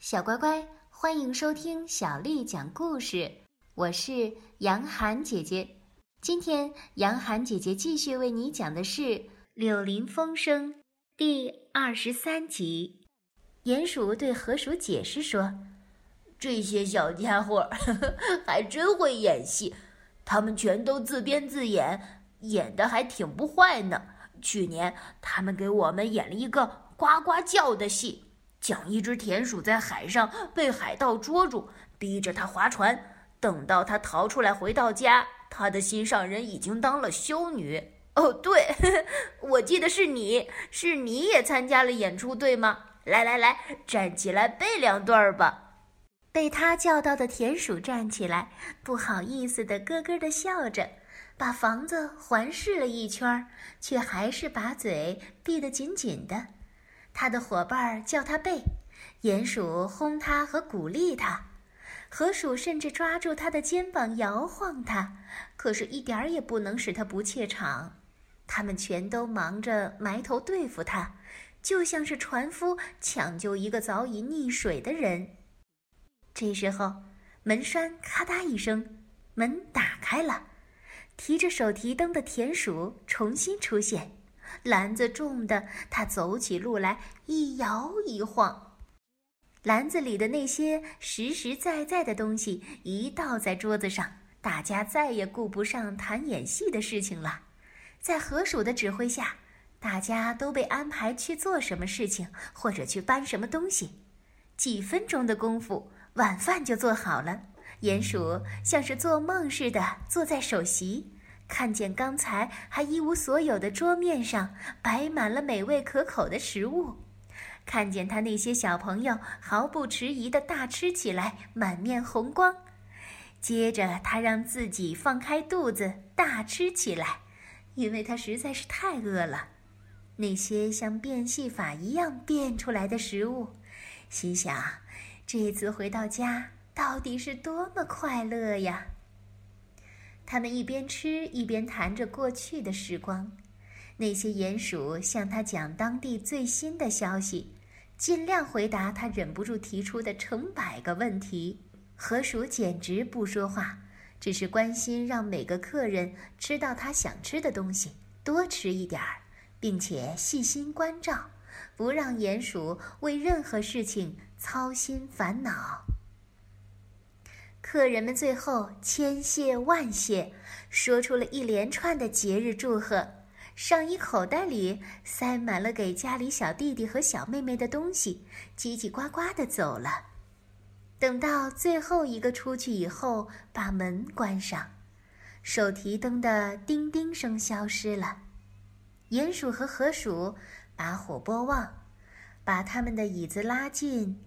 小乖乖，欢迎收听小丽讲故事。我是杨涵姐姐。今天，杨涵姐姐继续为你讲的是《柳林风声》第二十三集。鼹鼠对河鼠解释说：“这些小家伙呵呵 还真会演戏，他们全都自编自演，演的还挺不坏呢。去年，他们给我们演了一个呱呱叫的戏。”讲一只田鼠在海上被海盗捉住，逼着他划船。等到他逃出来回到家，他的心上人已经当了修女。哦，对，我记得是你，是你也参加了演出，对吗？来来来，站起来背两段吧。被他叫到的田鼠站起来，不好意思的咯咯的笑着，把房子环视了一圈，却还是把嘴闭得紧紧的。他的伙伴叫他背，鼹鼠轰他和鼓励他，河鼠甚至抓住他的肩膀摇晃他，可是，一点儿也不能使他不怯场。他们全都忙着埋头对付他，就像是船夫抢救一个早已溺水的人。这时候，门栓咔嗒一声，门打开了，提着手提灯的田鼠重新出现。篮子重的，他走起路来一摇一晃。篮子里的那些实实在在的东西一倒在桌子上，大家再也顾不上谈演戏的事情了。在河鼠的指挥下，大家都被安排去做什么事情，或者去搬什么东西。几分钟的功夫，晚饭就做好了。鼹鼠像是做梦似的坐在首席。看见刚才还一无所有的桌面上摆满了美味可口的食物，看见他那些小朋友毫不迟疑地大吃起来，满面红光。接着，他让自己放开肚子大吃起来，因为他实在是太饿了。那些像变戏法一样变出来的食物，心想：这次回到家到底是多么快乐呀！他们一边吃一边谈着过去的时光，那些鼹鼠向他讲当地最新的消息，尽量回答他忍不住提出的成百个问题。河鼠简直不说话，只是关心让每个客人吃到他想吃的东西，多吃一点儿，并且细心关照，不让鼹鼠为任何事情操心烦恼。客人们最后千谢万谢，说出了一连串的节日祝贺，上衣口袋里塞满了给家里小弟弟和小妹妹的东西，叽叽呱呱地走了。等到最后一个出去以后，把门关上，手提灯的叮叮声消失了。鼹鼠和河鼠把火拨旺，把他们的椅子拉近，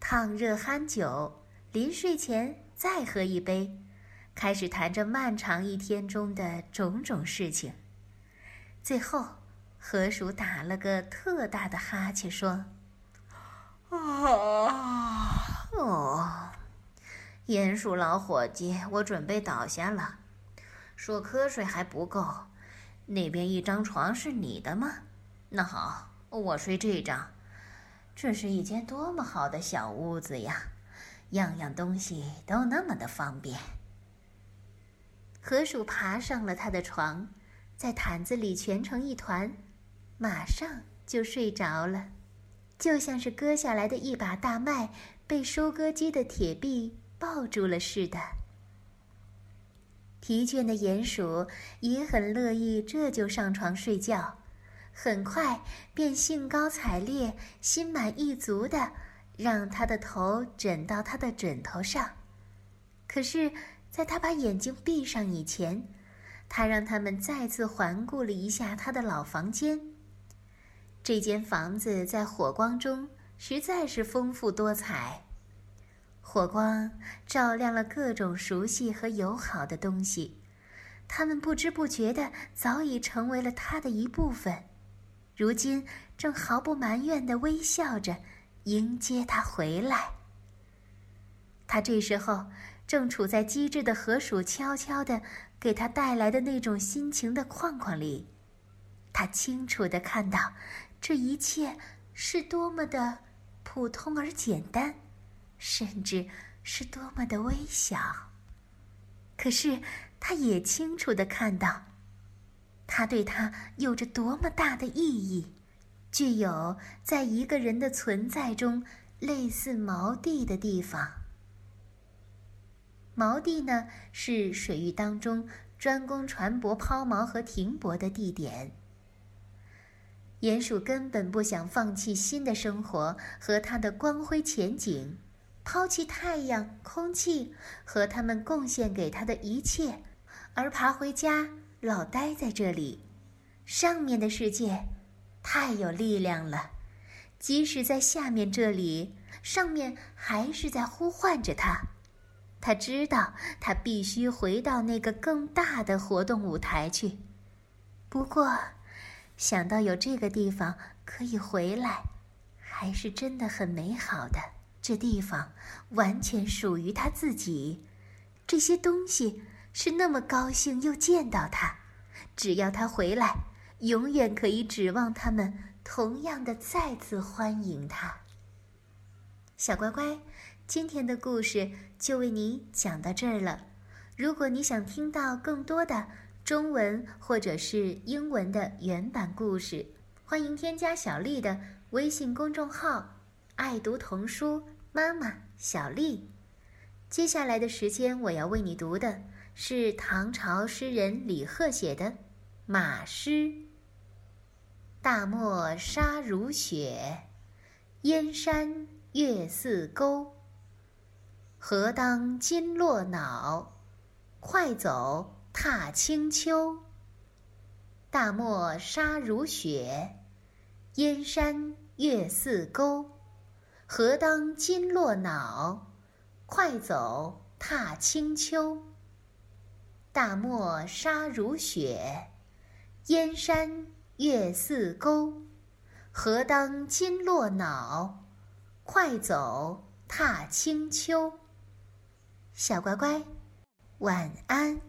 烫热酣酒，临睡前。再喝一杯，开始谈着漫长一天中的种种事情。最后，河鼠打了个特大的哈欠，说：“啊，哦，鼹鼠老伙计，我准备倒下了。说瞌睡还不够，那边一张床是你的吗？那好，我睡这张。这是一间多么好的小屋子呀！”样样东西都那么的方便。河鼠爬上了他的床，在毯子里蜷成一团，马上就睡着了，就像是割下来的一把大麦被收割机的铁臂抱住了似的。疲倦的鼹鼠也很乐意这就上床睡觉，很快便兴高采烈、心满意足的。让他的头枕到他的枕头上，可是，在他把眼睛闭上以前，他让他们再次环顾了一下他的老房间。这间房子在火光中实在是丰富多彩，火光照亮了各种熟悉和友好的东西，他们不知不觉的早已成为了他的一部分，如今正毫不埋怨的微笑着。迎接他回来。他这时候正处在机智的河鼠悄悄的给他带来的那种心情的框框里，他清楚的看到，这一切是多么的普通而简单，甚至是多么的微小。可是，他也清楚的看到，它对他有着多么大的意义，具有在一个人的存在中类似锚地的地方。锚地呢，是水域当中专供船舶抛锚和停泊的地点。鼹鼠根本不想放弃新的生活和它的光辉前景。抛弃太阳、空气和他们贡献给他的一切，而爬回家，老待在这里。上面的世界太有力量了，即使在下面这里，上面还是在呼唤着他。他知道，他必须回到那个更大的活动舞台去。不过，想到有这个地方可以回来，还是真的很美好的。这地方完全属于他自己，这些东西是那么高兴又见到他，只要他回来，永远可以指望他们同样的再次欢迎他。小乖乖，今天的故事就为你讲到这儿了。如果你想听到更多的中文或者是英文的原版故事，欢迎添加小丽的微信公众号“爱读童书”。妈妈小丽，接下来的时间我要为你读的是唐朝诗人李贺写的《马诗》。大漠沙如雪，燕山月似钩。何当金络脑，快走踏清秋。大漠沙如雪，燕山月似钩。何当金络脑，快走踏清秋。大漠沙如雪，燕山月似钩。何当金络脑，快走踏清秋。小乖乖，晚安。